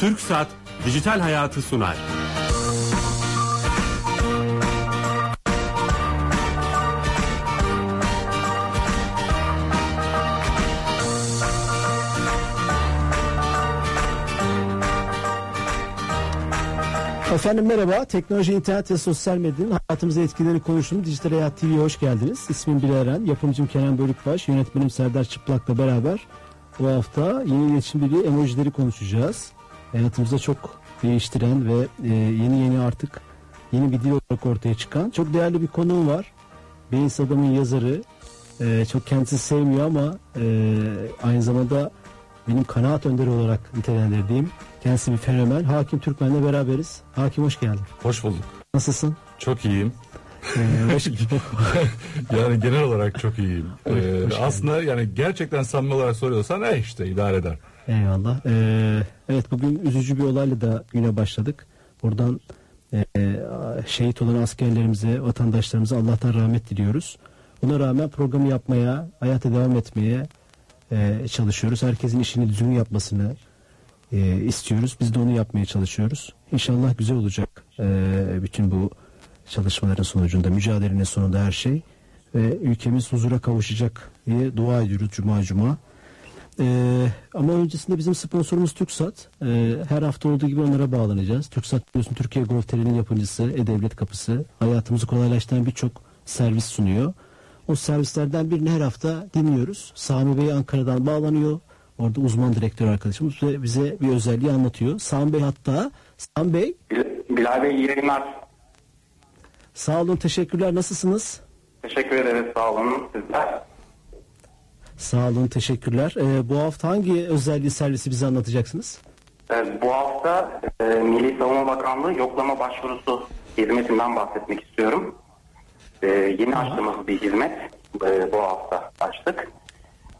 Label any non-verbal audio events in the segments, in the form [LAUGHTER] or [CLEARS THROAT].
Türk Saat Dijital Hayatı sunar. Efendim merhaba. Teknoloji, internet ve sosyal medyanın hayatımıza etkileri konuştuğumuz Dijital Hayat TV'ye hoş geldiniz. İsmim Bilal Eren, yapımcım Kenan Bölükbaş, yönetmenim Serdar Çıplak'la beraber bu hafta yeni iletişim birliği emojileri konuşacağız. Hayatımızda çok değiştiren ve e, yeni yeni artık yeni bir dil olarak ortaya çıkan çok değerli bir konuğum var. Beyin Adam'ın yazarı. E, çok kendisi sevmiyor ama e, aynı zamanda benim kanaat önderi olarak nitelendirdiğim kendisi bir fenomen. Hakim Türkmen'le beraberiz. Hakim hoş geldin. Hoş bulduk. Nasılsın? Çok iyiyim. [LAUGHS] Yani genel olarak çok iyiyim. Ee, aslında yani gerçekten samimi olarak soruyorsan eh işte idare eder. Eyvallah. Ee, evet bugün üzücü bir olayla da güne başladık. Buradan e, şehit olan askerlerimize, vatandaşlarımıza Allah'tan rahmet diliyoruz. Buna rağmen programı yapmaya, hayata devam etmeye e, çalışıyoruz. Herkesin işini düzgün yapmasını e, istiyoruz. Biz de onu yapmaya çalışıyoruz. İnşallah güzel olacak e, bütün bu çalışmaların sonucunda, mücadelenin sonunda her şey. Ve ülkemiz huzura kavuşacak diye dua ediyoruz cuma cuma. Ee, ama öncesinde bizim sponsorumuz TürkSat. Ee, her hafta olduğu gibi onlara bağlanacağız. TürkSat biliyorsun Türkiye Golf TR'nin yapımcısı, E-Devlet Kapısı. Hayatımızı kolaylaştıran birçok servis sunuyor. O servislerden birini her hafta dinliyoruz. Sami Bey Ankara'dan bağlanıyor. Orada uzman direktör arkadaşımız ve bize bir özelliği anlatıyor. Sami Bey hatta. Sami Bey Bil- Bilal Bey iyi yayınlar. sağ olun teşekkürler nasılsınız? Teşekkür ederiz sağ olun. Sizler. Sağ olun teşekkürler. Ee, bu hafta hangi özelliği servisi bize anlatacaksınız? Ee, bu hafta e, Milli Savunma Bakanlığı yoklama başvurusu hizmetinden bahsetmek istiyorum. Ee, yeni açtığımız bir hizmet e, bu hafta açtık.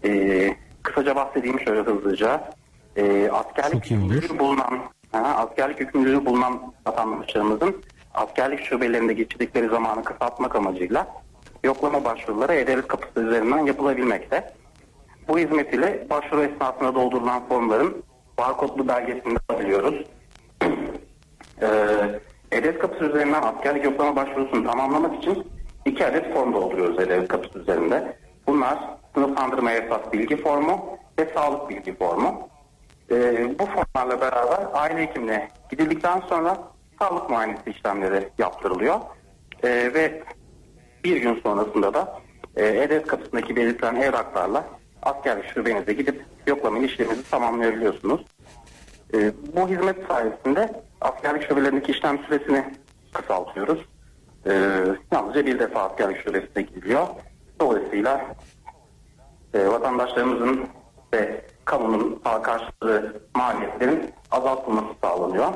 Ee, kısaca bahsedeyim şöyle hızlıca. Ee, askerlik yükümlülüğü bulunan, ha, askerlik yükümlülüğü bulunan vatandaşlarımızın askerlik şubelerinde geçirdikleri zamanı kısaltmak amacıyla yoklama başvuruları E-Devlet kapısı üzerinden yapılabilmekte. Bu hizmet ile başvuru esnasında doldurulan formların barkodlu belgesini alabiliyoruz. [CLEARS THROAT] Ee, E-Devlet kapısı üzerinden askerlik yoklama başvurusunu tamamlamak için iki adet form dolduruyoruz E-Devlet kapısı üzerinde. Bunlar sınıflandırma esas bilgi formu ve sağlık bilgi formu. Ee, bu formlarla beraber aile hekimine gidildikten sonra sağlık muayenesi işlemleri yaptırılıyor. Ee, ve bir gün sonrasında da e, E-Devlet kapısındaki belirtilen evraklarla askerlik şubenize gidip yoklama işleminizi tamamlayabiliyorsunuz. E, bu hizmet sayesinde askerlik şubelerindeki işlem süresini kısaltıyoruz. E, yalnızca bir defa askerlik şubesine gidiliyor. Dolayısıyla e, vatandaşlarımızın ve kamunun karşılığı maliyetlerin azaltılması sağlanıyor.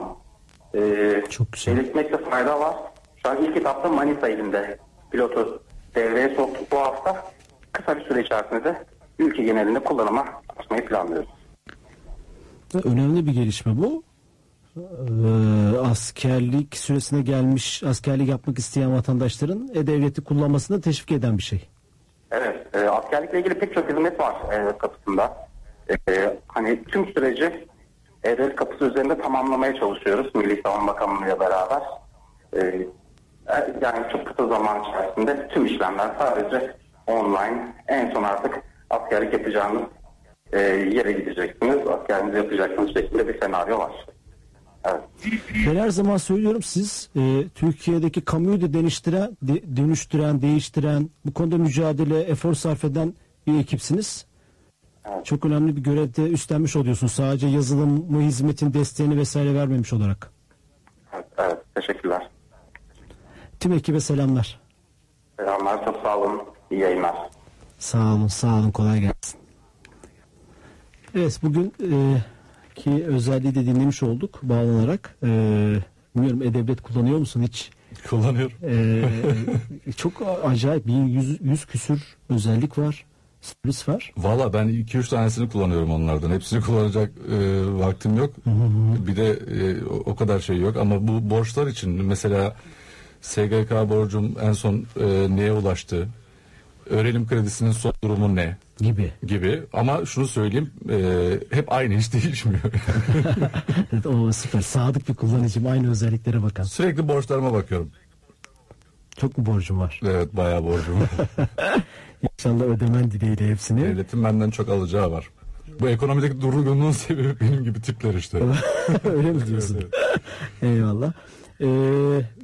E, Çok güzel. Belirtmekte fayda var. Şu an ilk etapta Manisa ilinde pilotu devreye soktuk bu hafta. Kısa bir süre içerisinde de ülke genelinde kullanıma açmayı planlıyoruz. Önemli bir gelişme bu. Ee, askerlik süresine gelmiş, askerlik yapmak isteyen vatandaşların e-devleti kullanmasını teşvik eden bir şey. Evet, e, askerlikle ilgili pek çok hizmet var e, kapısında. E, hani tüm süreci E-Devlet kapısı üzerinde tamamlamaya çalışıyoruz Milli Savunma Bakanlığı'yla beraber. E, e, yani çok kısa zaman içerisinde tüm işlemler sadece online. En son artık askerlik yapacağınız e, yere gideceksiniz, askerinizi yapacaksınız şeklinde bir senaryo var. Evet. Ben her zaman söylüyorum siz e, Türkiye'deki kamuyu da dönüştüren, de- dönüştüren, değiştiren, bu konuda mücadele, efor sarf eden bir ekipsiniz. Evet. Çok önemli bir görevde üstlenmiş oluyorsunuz. Sadece yazılım mı hizmetin desteğini vesaire vermemiş olarak. Evet, evet, teşekkürler. Tüm ekibe selamlar. Selamlar, çok sağ olun. İyi yayınlar. Sağ olun, sağ olun. Kolay gelsin. Evet, bugün e, ki özelliği de dinlemiş olduk bağlanarak. E, bilmiyorum E-Devlet kullanıyor musun hiç? Kullanıyorum. E, [LAUGHS] çok acayip. Bir yüz, yüz küsür özellik var. Servis var. Valla ben 2-3 tanesini kullanıyorum onlardan. Hepsini kullanacak e, vaktim yok. Bir de e, o- o kadar şey yok. Ama bu borçlar için mesela SGK borcum en son e, neye ulaştı? Öğrenim kredisinin son durumu ne gibi. gibi ama şunu söyleyeyim e, hep aynı hiç [LAUGHS] değişmiyor. Evet, [LAUGHS] o süper. Sadık bir kullanıcım. Aynı özelliklere bakan. Sürekli borçlarıma bakıyorum. Çok mu borcum var? Evet bayağı borcum var. [LAUGHS] İnşallah ödemen dileğiyle hepsini. Devletin benden çok alacağı var. Bu ekonomideki durgunluğun sebebi benim gibi tipler işte. Öyle mi diyorsun? Eyvallah. Ee,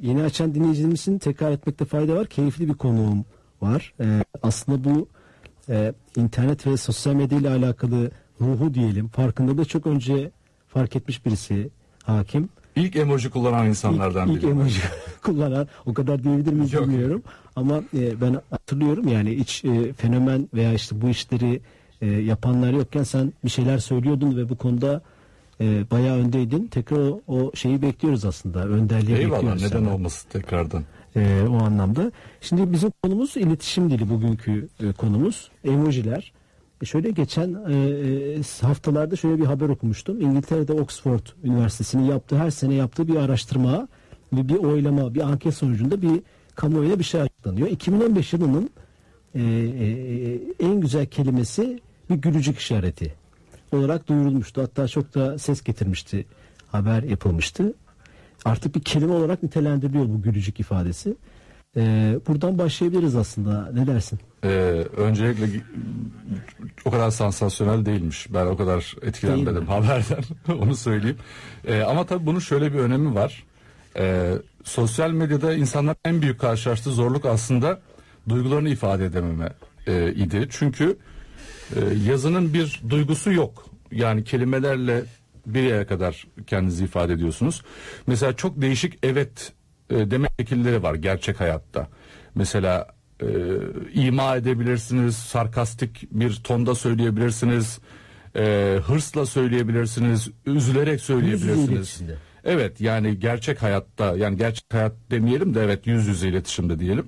yeni açan dinleyicilerimiz için tekrar etmekte fayda var. Keyifli bir konuğum var. Ee, aslında bu e, internet ve sosyal medya ile alakalı ruhu diyelim. Farkında da çok önce fark etmiş birisi hakim. İlk emoji kullanan insanlardan ilk, ilk biri. emoji [LAUGHS] kullanan o kadar diyebilir miyiz Yok. bilmiyorum. Ama e, ben hatırlıyorum yani iç e, fenomen veya işte bu işleri e, yapanlar yokken sen bir şeyler söylüyordun ve bu konuda e, bayağı öndeydin. Tekrar o, o şeyi bekliyoruz aslında. Önderliği Eyvallah bekliyoruz. neden senden. olmasın tekrardan. E, o anlamda. Şimdi bizim konumuz iletişim dili bugünkü e, konumuz. Emojiler. E, şöyle geçen e, e, haftalarda şöyle bir haber okumuştum. İngiltere'de Oxford Üniversitesi'nin yaptığı her sene yaptığı bir araştırma ve bir oylama, bir anket sonucunda bir kamuoyuna bir şey açıklanıyor. 2015 yılının e, e, en güzel kelimesi bir gülücük işareti olarak duyurulmuştu. Hatta çok da ses getirmişti. Haber yapılmıştı. Artık bir kelime olarak nitelendiriliyor bu gülücük ifadesi. E, buradan başlayabiliriz aslında. Ne dersin? Ee, öncelikle o kadar sansasyonel değilmiş. Ben o kadar Değil etkilenmedim mi? haberden. [LAUGHS] Onu söyleyeyim. Ee, ama tabii bunun şöyle bir önemi var. Ee, sosyal medyada insanların en büyük karşılaştığı zorluk aslında duygularını ifade edememe e, idi. Çünkü e, yazının bir duygusu yok. Yani kelimelerle bir yere kadar kendinizi ifade ediyorsunuz. Mesela çok değişik evet e, deme şekilleri var gerçek hayatta. Mesela e, ima edebilirsiniz, sarkastik bir tonda söyleyebilirsiniz, e, hırsla söyleyebilirsiniz, üzülerek söyleyebilirsiniz. Evet yani gerçek hayatta yani gerçek hayat demeyelim de evet yüz yüze iletişimde diyelim.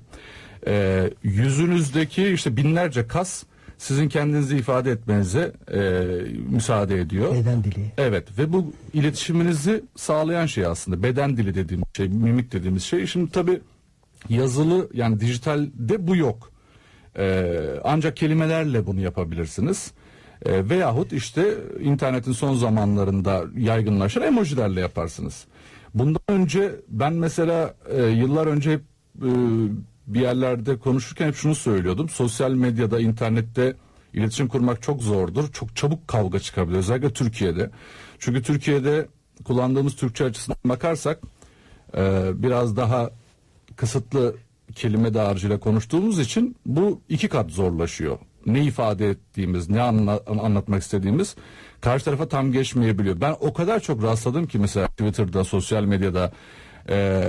Ee, yüzünüzdeki işte binlerce kas sizin kendinizi ifade etmenize e, müsaade ediyor. Beden dili. Evet ve bu iletişiminizi sağlayan şey aslında beden dili dediğimiz şey, mimik dediğimiz şey. Şimdi tabi yazılı yani dijitalde bu yok. Ee, ancak kelimelerle bunu yapabilirsiniz. Ee, veyahut işte internetin son zamanlarında yaygınlaşan emojilerle yaparsınız. Bundan önce ben mesela e, yıllar önce hep e, bir yerlerde konuşurken hep şunu söylüyordum. Sosyal medyada, internette iletişim kurmak çok zordur. Çok çabuk kavga çıkabilir. Özellikle Türkiye'de. Çünkü Türkiye'de kullandığımız Türkçe açısından bakarsak e, biraz daha kısıtlı kelime dağarcığıyla konuştuğumuz için bu iki kat zorlaşıyor. Ne ifade ettiğimiz, ne anla- anlatmak istediğimiz karşı tarafa tam geçmeyebiliyor. Ben o kadar çok rastladım ki mesela Twitter'da, sosyal medyada e,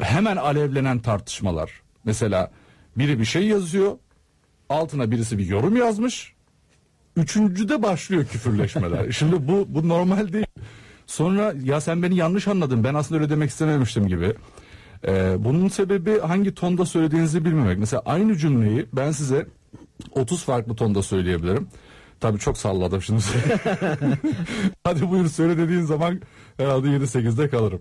hemen alevlenen tartışmalar. Mesela biri bir şey yazıyor, altına birisi bir yorum yazmış, üçüncüde başlıyor küfürleşmeler. [LAUGHS] Şimdi bu bu normal değil. Sonra ya sen beni yanlış anladın. Ben aslında öyle demek istememiştim gibi. Ee, bunun sebebi hangi tonda söylediğinizi bilmemek. Mesela aynı cümleyi ben size 30 farklı tonda söyleyebilirim. Tabii çok salladım şimdi. [LAUGHS] Hadi buyur söyle dediğin zaman herhalde 7-8'de kalırım.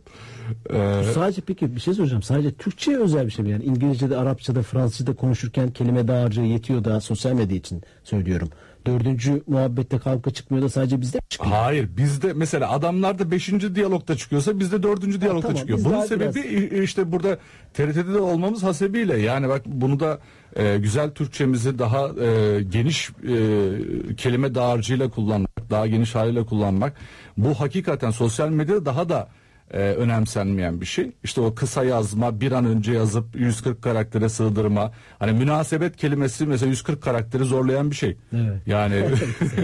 Ee, Sadece peki bir şey soracağım. Sadece Türkçe'ye özel bir şey mi? Yani İngilizce'de, Arapça'da, Fransızca'da konuşurken kelime dağarcığı yetiyor da sosyal medya için söylüyorum. Dördüncü muhabbette kavga çıkmıyor da sadece bizde mi çıkıyor? Hayır bizde mesela adamlar da 5. diyalogta çıkıyorsa bizde 4. diyalogta tamam, çıkıyor. Bunun sebebi i- işte burada TRT'de de olmamız hasebiyle yani bak bunu da e, güzel Türkçemizi daha e, geniş e, kelime dağarcığıyla kullanmak, daha geniş haliyle kullanmak bu hakikaten sosyal medyada daha da e, önemsenmeyen bir şey. İşte o kısa yazma, bir an önce yazıp 140 karaktere sığdırma. Hani münasebet kelimesi mesela 140 karakteri zorlayan bir şey. Evet. Yani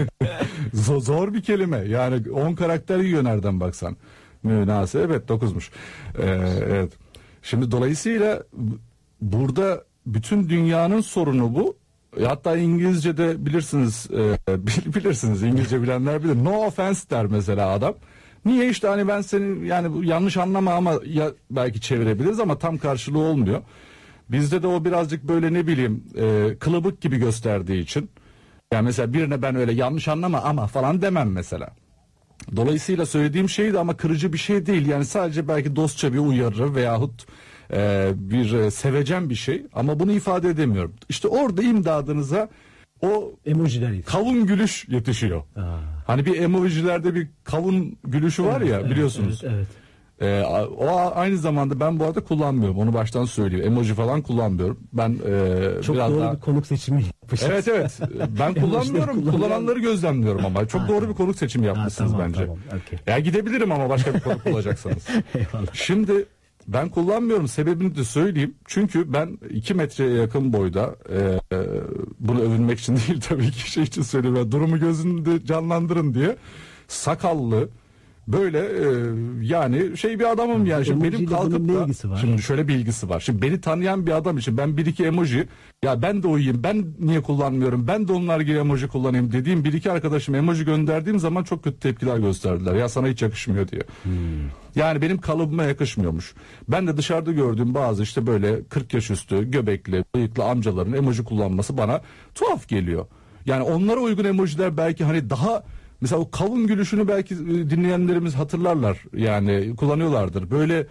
[LAUGHS] zor, zor bir kelime. Yani 10 karakter yiyor nereden baksan. Münasebet 9'muş. Ee, evet. Şimdi dolayısıyla burada bütün dünyanın sorunu bu. E, Hatta İngilizce'de bilirsiniz e, bil- [LAUGHS] bilirsiniz İngilizce bilenler bilir. No offense der mesela adam. Niye işte hani ben senin yani yanlış anlama ama ya belki çevirebiliriz ama tam karşılığı olmuyor. Bizde de o birazcık böyle ne bileyim e, kılıbık gibi gösterdiği için. Yani mesela birine ben öyle yanlış anlama ama falan demem mesela. Dolayısıyla söylediğim şey de ama kırıcı bir şey değil. Yani sadece belki dostça bir uyarı veyahut e, bir e, sevecen bir şey ama bunu ifade edemiyorum. İşte orada imdadınıza o Emojiler yetişiyor. kavun gülüş yetişiyor. Hani bir emojilerde bir kavun gülüşü var ya Evet, biliyorsunuz. Evet, evet. Ee, o aynı zamanda ben bu arada kullanmıyorum. Onu baştan söyleyeyim. Emoji falan kullanmıyorum. Ben e, Çok biraz doğru daha bir konuk seçimi yapmışsınız. Evet evet. [LAUGHS] Ben kullanmıyorum. kullanan- Kullananları gözlemliyorum ama. Çok Ha, doğru bir konuk seçimi yapmışsınız tamam, bence. tamam, okey. Ya gidebilirim ama başka bir konuk [LAUGHS] bulacaksanız. Eyvallah. Şimdi ben kullanmıyorum. Sebebini de söyleyeyim. Çünkü ben 2 metreye yakın boyda e, e, bunu övünmek için [LAUGHS] değil tabii ki şey için söylüyorum. Durumu gözünde canlandırın diye. Sakallı böyle e, yani şey bir adamım yani. Şimdi benim kalkıp da ilgisi var? şimdi şöyle bir ilgisi var. Şimdi beni tanıyan bir adam için ben bir iki emoji ya ben de uyuyayım ben niye kullanmıyorum ben de onlar gibi emoji kullanayım dediğim bir iki arkadaşım emoji gönderdiğim zaman çok kötü tepkiler gösterdiler. Ya sana hiç yakışmıyor diye. Yani benim kalıbıma yakışmıyormuş. Ben de dışarıda gördüğüm bazı işte böyle 40 yaş üstü göbekli bıyıklı amcaların emoji kullanması bana tuhaf geliyor. Yani onlara uygun emojiler belki hani daha mesela o kavun gülüşünü belki e, dinleyenlerimiz hatırlarlar yani kullanıyorlardır. Böyle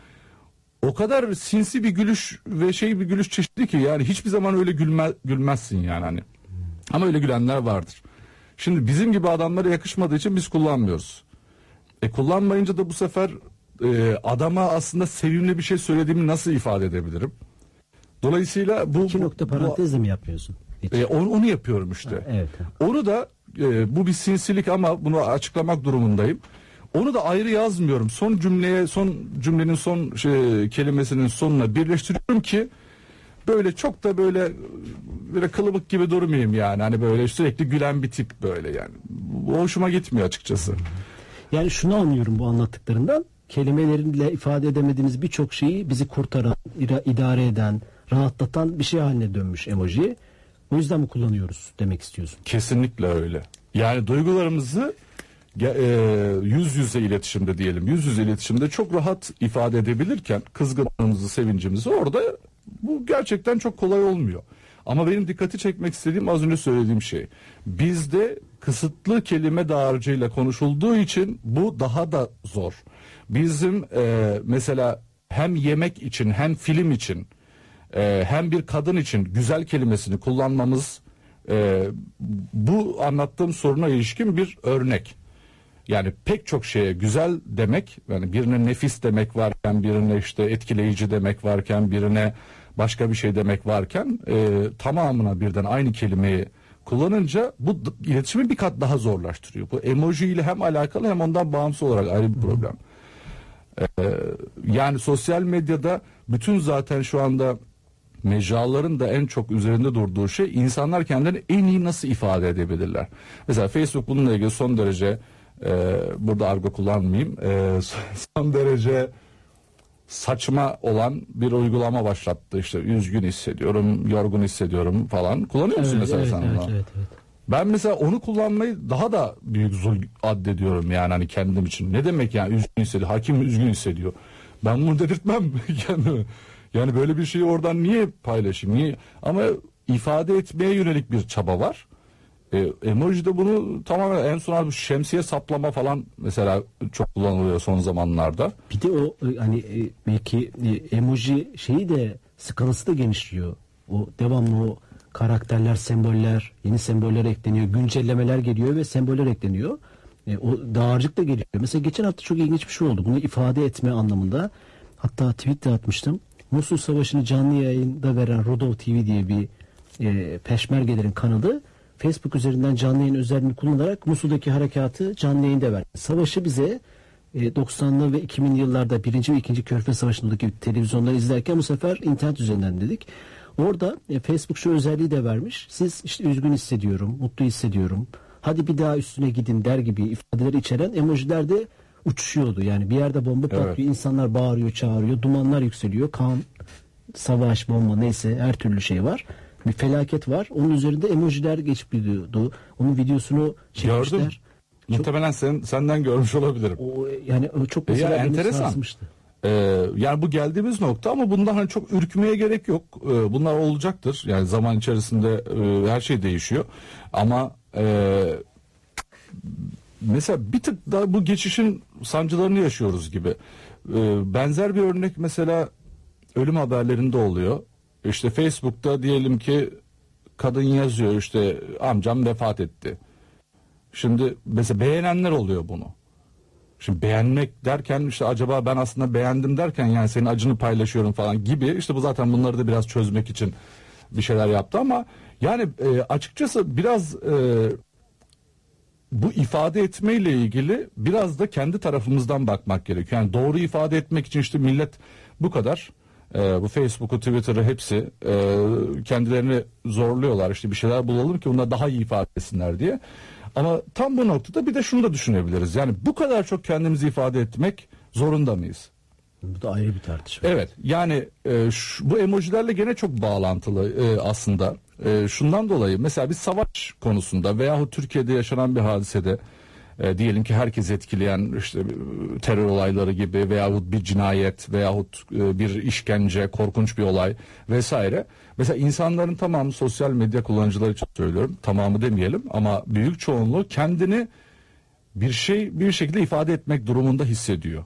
o kadar sinsi bir gülüş ve şey bir gülüş çeşidi ki yani hiçbir zaman öyle gülme, gülmezsin yani hani. Ama öyle gülenler vardır. Şimdi bizim gibi adamlara yakışmadığı için biz kullanmıyoruz. E kullanmayınca da bu sefer e, adama aslında sevimli bir şey söylediğimi nasıl ifade edebilirim? Dolayısıyla bu İki nokta parantezle mi yapıyorsun? Hiç. e, onu, onu yapıyorum işte. evet. Onu da e, bu bir sinsilik ama bunu açıklamak durumundayım. Onu da ayrı yazmıyorum. Son cümleye, son cümlenin son şey, kelimesinin sonuna birleştiriyorum ki böyle çok da böyle böyle kılıbık gibi durmayayım yani. Hani böyle sürekli gülen bir tip böyle yani. Bu hoşuma gitmiyor açıkçası. Yani şunu anlıyorum bu anlattıklarından. Kelimelerinle ifade edemediğimiz birçok şeyi bizi kurtaran, idare eden, rahatlatan bir şey haline dönmüş emoji. O yüzden mi kullanıyoruz demek istiyorsun? Kesinlikle öyle. Yani duygularımızı e, yüz yüze iletişimde diyelim. Yüz yüze iletişimde çok rahat ifade edebilirken kızgınlığımızı, sevincimizi orada bu gerçekten çok kolay olmuyor. Ama benim dikkati çekmek istediğim az önce söylediğim şey. Bizde kısıtlı kelime dağarcığıyla konuşulduğu için bu daha da zor. Bizim e, mesela hem yemek için hem film için e, hem bir kadın için güzel kelimesini kullanmamız e, bu anlattığım soruna ilişkin bir örnek. Yani pek çok şeye güzel demek, yani birine nefis demek varken, birine işte etkileyici demek varken, birine başka bir şey demek varken e, tamamına birden aynı kelimeyi kullanınca bu iletişimi bir kat daha zorlaştırıyor. Bu emoji ile hem alakalı hem ondan bağımsız olarak ayrı bir problem. Ee, yani sosyal medyada bütün zaten şu anda mecraların da en çok üzerinde durduğu şey insanlar kendilerini en iyi nasıl ifade edebilirler. Mesela Facebook bununla ilgili son derece e, burada argo kullanmayayım e, [LAUGHS] son derece saçma olan bir uygulama başlattı. İşte üzgün hissediyorum, yorgun hissediyorum falan. Kullanıyor musun mesela evet, sen evet, onu? evet, evet. Ben mesela onu kullanmayı daha da büyük zul addediyorum yani hani kendim için. Ne demek yani üzgün hissediyor? Hakim üzgün hissediyor. Ben bunu dedirtmem [LAUGHS] kendime. Yani böyle bir şeyi oradan niye paylaşayım? Niye? Ama ifade etmeye yönelik bir çaba var. E, emoji de bunu tamamen en son abi şemsiye saplama falan mesela çok kullanılıyor son zamanlarda. Bir de o e, hani e, belki e, emoji şeyi de skalası da genişliyor. O devamlı o karakterler, semboller, yeni semboller ekleniyor, güncellemeler geliyor ve semboller ekleniyor. E, o dağarcık da geliyor. Mesela geçen hafta çok ilginç bir şey oldu. Bunu ifade etme anlamında. Hatta tweet de atmıştım. Musul Savaşı'nı canlı yayında veren Rodov TV diye bir e, peşmergelerin kanalı Facebook üzerinden canlı yayın özelliğini kullanarak Musul'daki harekatı canlı yayında verdi. Savaşı bize e, 90'lı ve 2000'li yıllarda birinci ve ikinci Körfez Savaşı'ndaki televizyonları izlerken bu sefer internet üzerinden dedik. Orada e, Facebook şu özelliği de vermiş. Siz işte üzgün hissediyorum, mutlu hissediyorum. Hadi bir daha üstüne gidin der gibi ifadeleri içeren emojiler de uçuşuyordu. Yani bir yerde bomba patlıyor, insanlar bağırıyor, çağırıyor, dumanlar yükseliyor, kan, savaş, bomba neyse her türlü şey var. Bir felaket var. Onun üzerinde emojiler geçip gidiyordu. Onun videosunu çekmişler. Gördüm. Muhtemelen sen, senden görmüş olabilirim. O yani o çok ya, mesela beni enteresan. sarsmıştı. Ee, yani bu geldiğimiz nokta ama bundan hani çok ürkmeye gerek yok. Ee, bunlar olacaktır. Yani zaman içerisinde e, her şey değişiyor. Ama e, mesela bir tık daha bu geçişin sancılarını yaşıyoruz gibi. Ee, benzer bir örnek mesela ölüm haberlerinde oluyor. İşte Facebook'ta diyelim ki kadın yazıyor işte amcam vefat etti. Şimdi mesela beğenenler oluyor bunu. Şimdi beğenmek derken işte acaba ben aslında beğendim derken yani senin acını paylaşıyorum falan gibi işte bu zaten bunları da biraz çözmek için bir şeyler yaptı ama yani e, açıkçası biraz e, bu ifade etmeyle ilgili biraz da kendi tarafımızdan bakmak gerekiyor. Yani doğru ifade etmek için işte millet bu kadar e, bu Facebook'u, Twitter'ı hepsi e, kendilerini zorluyorlar. İşte bir şeyler bulalım ki bunlar daha iyi ifade etsinler diye. Ama tam bu noktada bir de şunu da düşünebiliriz. Yani bu kadar çok kendimizi ifade etmek zorunda mıyız? Bu da ayrı bir tartışma. Evet yani e, şu- bu emojilerle gene çok bağlantılı e, aslında. E, şundan dolayı mesela bir savaş konusunda veyahut Türkiye'de yaşanan bir hadisede e, diyelim ki herkes etkileyen işte terör olayları gibi veyahut bir cinayet veyahut e, bir işkence, korkunç bir olay vesaire. Mesela insanların tamamı sosyal medya kullanıcıları için söylüyorum. Tamamı demeyelim ama büyük çoğunluğu kendini bir şey bir şekilde ifade etmek durumunda hissediyor.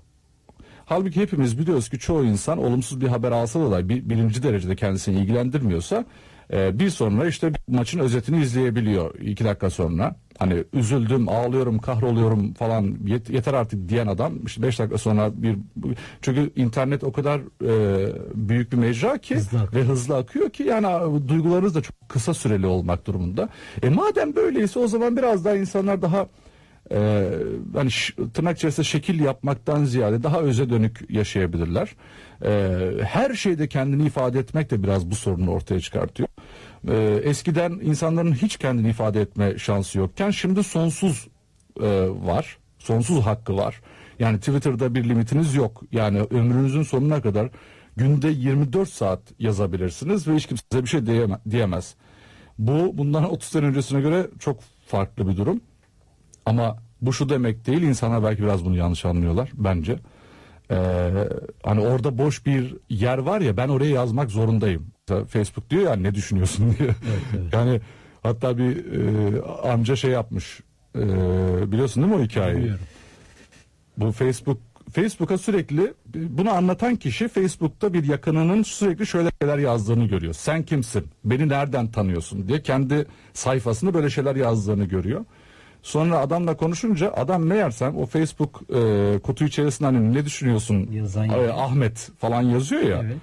Halbuki hepimiz biliyoruz ki çoğu insan olumsuz bir haber alsa da bir, birinci derecede kendisini ilgilendirmiyorsa e, bir sonra işte maçın özetini izleyebiliyor iki dakika sonra. Hani üzüldüm, ağlıyorum, kahroluyorum falan yet- yeter artık diyen adam işte beş dakika sonra bir çünkü internet o kadar e, büyük bir mecra ki Hızlı akıyor. ve hızlı akıyor ki yani duygularınız da çok kısa süreli olmak durumunda. E madem böyleyse o zaman biraz daha insanlar daha e, hani tırnak içerisinde şekil yapmaktan ziyade daha öze dönük yaşayabilirler. E, her şeyde kendini ifade etmek de biraz bu sorunu ortaya çıkartıyor. E, eskiden insanların hiç kendini ifade etme şansı yokken şimdi sonsuz e, var. Sonsuz hakkı var. Yani Twitter'da bir limitiniz yok. Yani ömrünüzün sonuna kadar günde 24 saat yazabilirsiniz ve hiç kimse size bir şey diyeme- diyemez. Bu bundan 30 sene öncesine göre çok farklı bir durum. Ama bu şu demek değil insanlar belki biraz bunu yanlış anlıyorlar bence. Ee, hani orada boş bir yer var ya ben oraya yazmak zorundayım. Mesela Facebook diyor ya ne düşünüyorsun [LAUGHS] diye. Yani hatta bir e, amca şey yapmış. E, biliyorsun değil mi o hikayeyi? Biliyorum. Bu Facebook Facebook'a sürekli bunu anlatan kişi Facebook'ta bir yakınının sürekli şöyle şeyler yazdığını görüyor. Sen kimsin? Beni nereden tanıyorsun diye kendi sayfasında böyle şeyler yazdığını görüyor. Sonra adamla konuşunca adam meğersem o Facebook e, kutu içerisinde hani ne düşünüyorsun Yazan E. Ahmet falan yazıyor ya. Evet.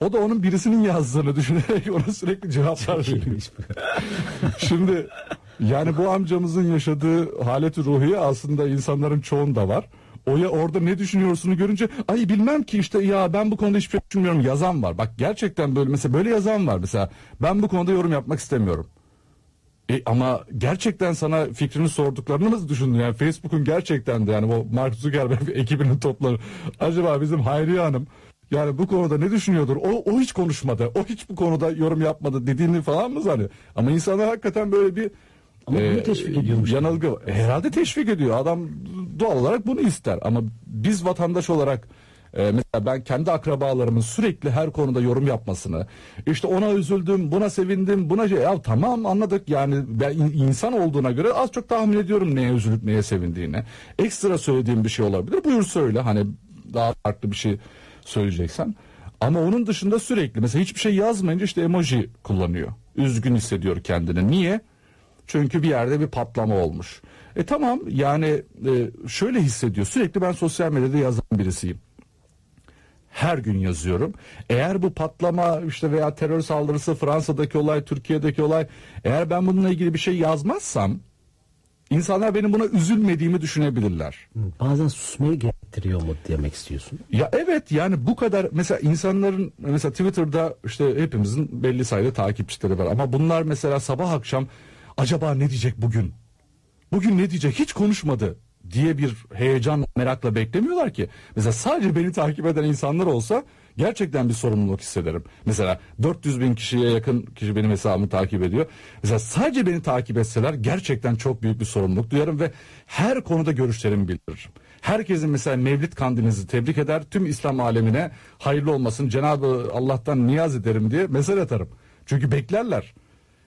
O da onun birisinin yazdığını [LAUGHS] düşünerek ona sürekli cevaplar veriyor. [LAUGHS] Şimdi yani bu amcamızın yaşadığı haleti ruhiye aslında insanların çoğunda var. O ya orada ne düşünüyorsunu görünce ay bilmem ki işte ya ben bu konuda hiçbir şey düşünmüyorum yazan var. Bak gerçekten böyle mesela böyle yazan var mesela ben bu konuda yorum yapmak istemiyorum. E, ama gerçekten sana fikrini sorduklarını nasıl düşündün? Yani Facebook'un gerçekten de yani o Mark Zuckerberg [LAUGHS] ekibinin topları acaba bizim Hayriye Hanım yani bu konuda ne düşünüyordur? O, o hiç konuşmadı. O hiç bu konuda yorum yapmadı dediğini falan mı zannediyor? Ama insanlar hakikaten böyle bir Ama bunu teşvik ediyormuş. Yanılgı. Herhalde teşvik ediyor. Adam doğal olarak bunu ister. Ama biz vatandaş olarak e, mesela ben kendi akrabalarımın sürekli her konuda yorum yapmasını işte ona üzüldüm buna sevindim buna şey ya tamam anladık yani ben in- insan olduğuna göre az çok tahmin ediyorum neye üzülüp neye sevindiğini ekstra söylediğim bir şey olabilir buyur söyle hani daha farklı bir şey söyleyeceksen ama onun dışında sürekli mesela hiçbir şey yazmayınca işte emoji kullanıyor üzgün hissediyor kendini niye çünkü bir yerde bir patlama olmuş. E tamam yani e, şöyle hissediyor. Sürekli ben sosyal medyada yazan birisiyim. Her gün yazıyorum. Eğer bu patlama işte veya terör saldırısı Fransa'daki olay, Türkiye'deki olay eğer ben bununla ilgili bir şey yazmazsam insanlar benim buna üzülmediğimi düşünebilirler. Bazen susmayı gerektiriyor mu demek istiyorsun? Ya evet yani bu kadar mesela insanların mesela Twitter'da işte hepimizin belli sayıda takipçileri var ama bunlar mesela sabah akşam acaba ne diyecek bugün? Bugün ne diyecek? Hiç konuşmadı diye bir heyecan merakla beklemiyorlar ki. Mesela sadece beni takip eden insanlar olsa gerçekten bir sorumluluk hissederim. Mesela 400 bin kişiye yakın kişi benim hesabımı takip ediyor. Mesela sadece beni takip etseler gerçekten çok büyük bir sorumluluk duyarım ve her konuda görüşlerimi bildiririm. Herkesin mesela Mevlid kandilinizi tebrik eder. Tüm İslam alemine hayırlı olmasın. Cenab-ı Allah'tan niyaz ederim diye mesaj atarım. Çünkü beklerler.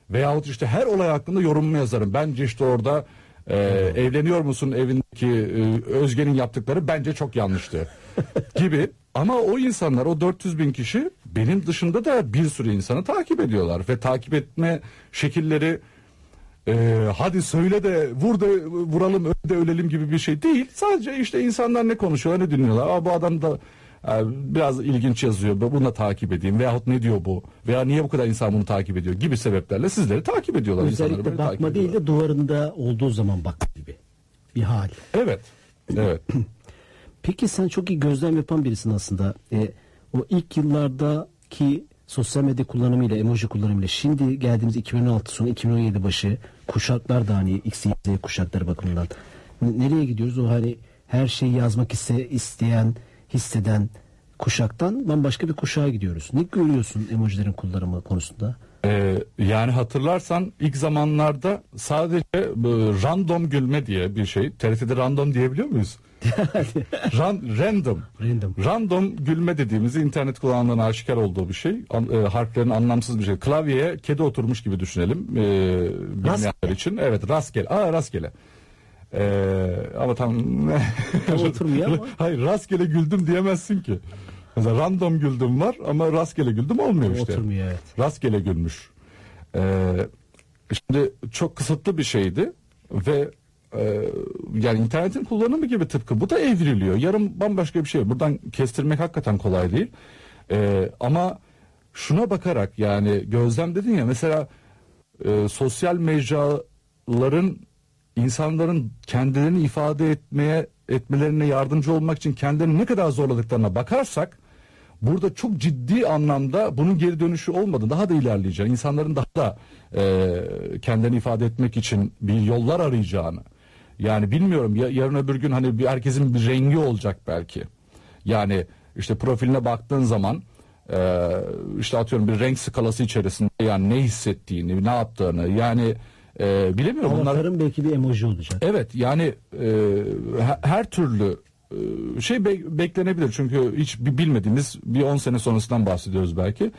Veyahut işte her olay hakkında yorumumu yazarım. Bence işte orada e, evleniyor musun evindeki e, Özge'nin yaptıkları bence çok yanlıştı [LAUGHS] gibi. Ama o insanlar o 400 bin kişi benim dışında da bir sürü insanı takip ediyorlar ve takip etme şekilleri e, hadi söyle de vur da vuralım öl de ölelim gibi bir şey değil. Sadece işte insanlar ne konuşuyorlar ne dinliyorlar. Aa, bu adam da biraz ilginç yazıyor bunu da takip edeyim veyahut ne diyor bu veya niye bu kadar insan bunu takip ediyor gibi sebeplerle sizleri takip ediyorlar. Özellikle bakma değil de duvarında olduğu zaman bak gibi bir hal. Evet. Evet. [CLEARS THROAT] Peki sen çok iyi gözlem yapan birisin aslında. E, o ilk yıllardaki sosyal medya kullanımıyla, emoji kullanımıyla şimdi geldiğimiz 2016 sonu 2017 başı kuşaklar da hani X, Y, Z kuşakları bakımından nereye gidiyoruz? O hani her şeyi yazmak iste, isteyen, hisseden kuşaktan bambaşka bir kuşağa gidiyoruz. Ne görüyorsun emojilerin kullanımı konusunda? Ee, yani hatırlarsan ilk zamanlarda sadece bu random gülme diye bir şey. TRT'de random diyebiliyor muyuz? [LAUGHS] Ran, random. Random. Random gülme dediğimiz internet kullanımından aşikar olduğu bir şey. An, e, harflerin anlamsız bir şey. Klavyeye kedi oturmuş gibi düşünelim. E, bilmeyenler için. Evet rastgele. Aa rastgele. Ee, ama tam Tam oturmuyor ama. [LAUGHS] Hayır rastgele güldüm diyemezsin ki. Mesela random güldüm var ama rastgele güldüm olmuyor işte. Oturmuyor evet. Rastgele gülmüş. Ee, şimdi çok kısıtlı bir şeydi ve e, yani internetin kullanımı gibi tıpkı bu da evriliyor. Yarın bambaşka bir şey. Buradan kestirmek hakikaten kolay değil. Ee, ama şuna bakarak yani gözlem dedin ya mesela e, sosyal mecraların insanların kendilerini ifade etmeye etmelerine yardımcı olmak için kendilerini ne kadar zorladıklarına bakarsak burada çok ciddi anlamda bunun geri dönüşü olmadı. Daha da ilerleyeceğini, insanların daha da e, kendilerini ifade etmek için bir yollar arayacağını. Yani bilmiyorum ya, yarın öbür gün hani bir herkesin bir rengi olacak belki. Yani işte profiline baktığın zaman e, işte atıyorum bir renk skalası içerisinde yani ne hissettiğini, ne yaptığını yani e, bilemiyorum bunlar. Avatarın belki bir emoji olacak. Evet yani e, he- her türlü e, şey be- beklenebilir çünkü hiç bi- bilmediğimiz bir 10 sene sonrasından bahsediyoruz belki.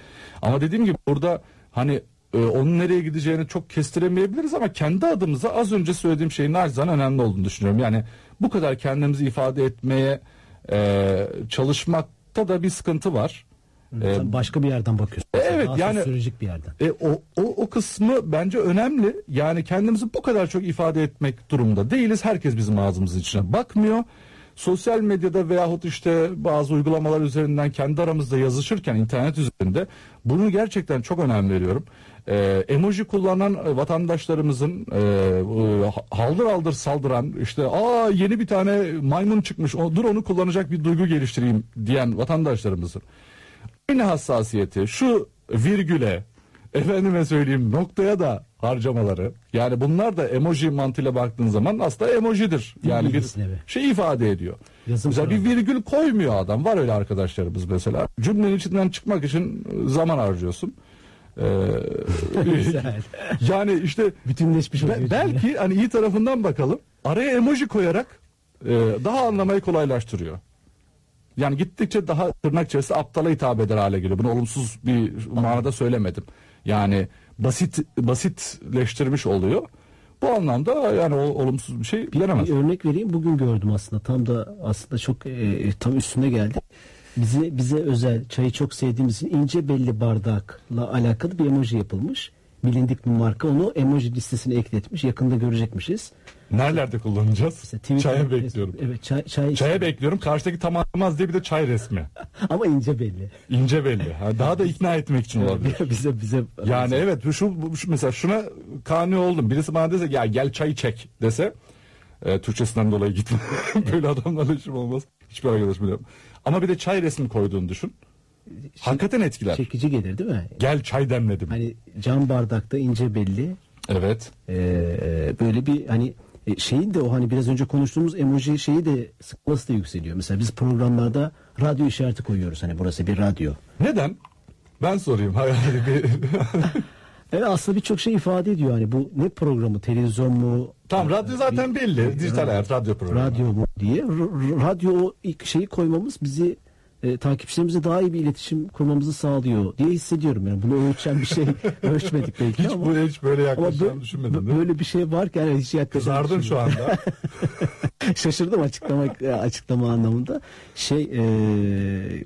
Ama dediğim gibi burada hani e, onun nereye gideceğini çok kestiremeyebiliriz ama kendi adımıza az önce söylediğim şeyin naçizane önemli olduğunu düşünüyorum. Yani bu kadar kendimizi ifade etmeye e, çalışmakta da bir sıkıntı var. E, Sen başka bir yerden bakıyorsun. evet, Daha yani- sosyolojik bir yerden. e, o, o, o kısmı bence önemli. Yani kendimizi bu kadar çok ifade etmek durumunda değiliz. Herkes bizim ağzımızın içine bakmıyor. Sosyal medyada veyahut işte bazı uygulamalar üzerinden kendi aramızda yazışırken internet üzerinde bunu gerçekten çok önem veriyorum. E, emoji kullanan e, vatandaşlarımızın e, e, haldır haldır saldıran işte aa yeni bir tane maymun çıkmış o, dur onu kullanacak bir duygu geliştireyim diyen vatandaşlarımızın aynı hassasiyeti şu virgüle efendime söyleyeyim noktaya da harcamaları yani bunlar da emoji mantığıyla baktığın zaman aslında emojidir. Yani bir şey ifade ediyor. Yazım mesela bir virgül koymuyor adam. Var öyle arkadaşlarımız mesela. Cümlenin içinden çıkmak için zaman harcıyorsun. Ee, [LAUGHS] Güzel. yani işte Bütünleşmiş Be- oluyor. belki hani iyi tarafından bakalım. Araya emoji koyarak e, daha anlamayı kolaylaştırıyor. Yani gittikçe daha tırnak içerisinde aptala hitap eder hale geliyor. Bunu olumsuz bir manada söylemedim. Yani basit basitleştirmiş oluyor. Bu anlamda yani o, olumsuz bir şey denemez. Bir örnek vereyim. Bugün gördüm aslında. Tam da aslında çok e, tam üstüne geldi. Bize bize özel çayı çok sevdiğimiz ince belli bardakla alakalı bir emoji yapılmış. Bilindik bir marka onu emoji listesine ekletmiş. Yakında görecekmişiz. Nerelerde kullanacağız? İşte Twitter- Çaya bekliyorum. Evet çay, çay Çaya bekliyorum. Karşıdaki tam anlamaz diye bir de çay resmi. [LAUGHS] ama ince belli. İnce belli. Ha, daha da ikna etmek için olabilir. [LAUGHS] bize bize Yani evet şu, şu mesela şuna kani oldum. Birisi bana dese ya gel çay çek dese e, Türkçesinden dolayı gitme. [LAUGHS] Böyle adamlarla işim olmaz. Hiçbir arkadaşım yok. Ama bir de çay resmi koyduğunu düşün. Hakikaten etkiler. çekici gelir değil mi? Gel çay demledim. Hani cam bardakta ince belli. Evet. Ee, böyle bir hani e, şeyin de o hani biraz önce konuştuğumuz emoji şeyi de skalası da yükseliyor. Mesela biz programlarda radyo işareti koyuyoruz. Hani burası bir radyo. Neden? Ben sorayım. Bir... [LAUGHS] Evet aslında birçok şey ifade ediyor. Hani bu ne programı? Televizyon mu? tamam radyo zaten belli. Dijital hayat radyo programı. Radyo mu diye. R- radyo şeyi koymamız bizi e, takipçilerimize daha iyi bir iletişim kurmamızı sağlıyor diye hissediyorum. Yani bunu ölçen bir şey [LAUGHS] ölçmedik belki Hiç ama. bu hiç böyle ama yaklaşacağımı bö- düşünmedim. değil mi? böyle bir şey varken yani hiç yaklaşık Kızardın şu anda. [LAUGHS] Şaşırdım açıklama açıklama anlamında. Şey e,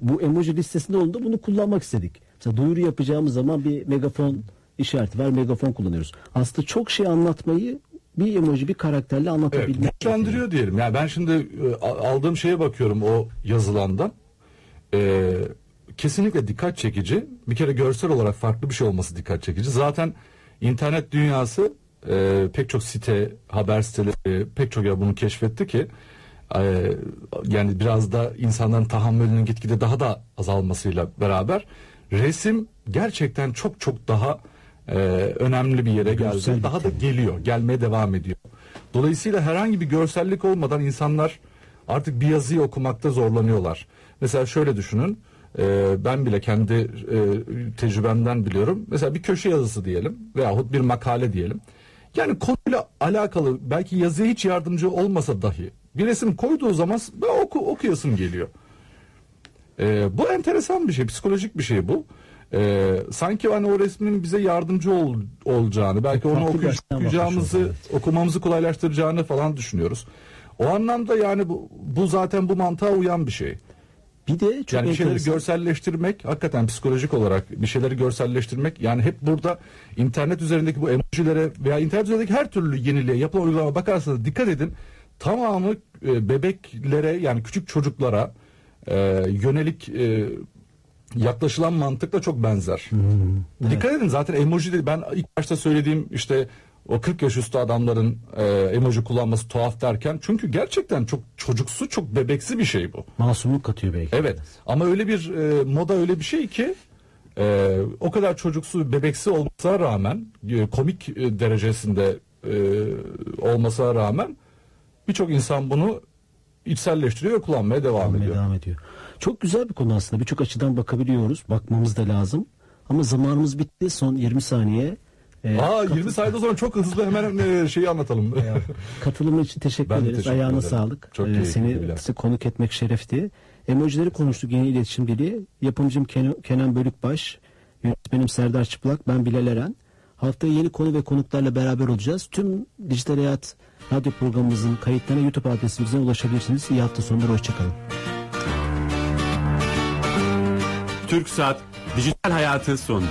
bu emoji listesinde oldu bunu kullanmak istedik. Mesela duyuru yapacağımız zaman bir megafon işareti var. Megafon kullanıyoruz. Aslında çok şey anlatmayı bir emoji bir karakterle Evet, anlatabilmek. güçlendiriyor diyelim. Yani ben şimdi e, aldığım şeye bakıyorum o yazılandan. E, kesinlikle dikkat çekici. Bir kere görsel olarak farklı bir şey olması dikkat çekici. Zaten internet dünyası e, pek çok site, haber siteleri, pek çok yer bunu keşfetti ki e, yani biraz da insanların tahammülünün gitgide daha da azalmasıyla beraber resim gerçekten çok çok daha e, önemli bir yere geldi. Daha da geliyor, gelmeye devam ediyor. Dolayısıyla herhangi bir görsellik olmadan insanlar artık bir yazıyı okumakta zorlanıyorlar. Mesela şöyle düşünün, e, ben bile kendi e, tecrübemden biliyorum. Mesela bir köşe yazısı diyelim veyahut bir makale diyelim. Yani konuyla alakalı belki yazıya hiç yardımcı olmasa dahi bir resim koyduğu zaman ben oku, okuyasım geliyor. Ee, bu enteresan bir şey, psikolojik bir şey bu. Ee, sanki hani o resmin bize yardımcı ol, olacağını, belki onu açıdan okuyacağımızı, bakmış okumamızı kolaylaştıracağını falan düşünüyoruz. O anlamda yani bu, bu zaten bu mantığa uyan bir şey. Bir de çok Yani bir şeyleri enteresan. görselleştirmek hakikaten psikolojik olarak bir şeyleri görselleştirmek yani hep burada internet üzerindeki bu emojilere veya internet üzerindeki her türlü yeniliğe yapılan uygulama bakarsanız dikkat edin tamamı e, bebeklere yani küçük çocuklara e, yönelik e, yaklaşılan mantıkla çok benzer. Dikkat edin zaten emoji de ben ilk başta söylediğim işte o 40 yaş üstü adamların e, emoji kullanması tuhaf derken çünkü gerçekten çok çocuksu çok bebeksi bir şey bu. Masumluk katıyor belki. Evet ama öyle bir e, moda öyle bir şey ki e, o kadar çocuksu bebeksi olmasına rağmen e, komik e, derecesinde e, olmasına rağmen birçok insan bunu içselleştiriyor ve kullanmaya devam Almaya ediyor. devam ediyor. Çok güzel bir konu aslında. Birçok açıdan bakabiliyoruz. Bakmamız da lazım. Ama zamanımız bitti. Son 20 saniye. Ee, Aa katıl- 20 sayıda sonra çok hızlı hemen e, şeyi anlatalım. [LAUGHS] katılımın için teşekkür Ben de ederiz. teşekkür Ayağına ederim. sağlık. Çok Ee, seni size konuk etmek şerefti. Emojileri konuştuk yeni iletişim dili. Yapımcım Ken- Kenan Bölükbaş, yönetmenim Serdar Çıplak, ben Bilal Eren. Haftaya yeni konu ve konuklarla beraber olacağız. Tüm Dijital Hayat radyo programımızın kayıtlarına YouTube adresimizden ulaşabilirsiniz. İyi hafta sonları, hoşçakalın. Türk Saat Dijital Hayatı sondu.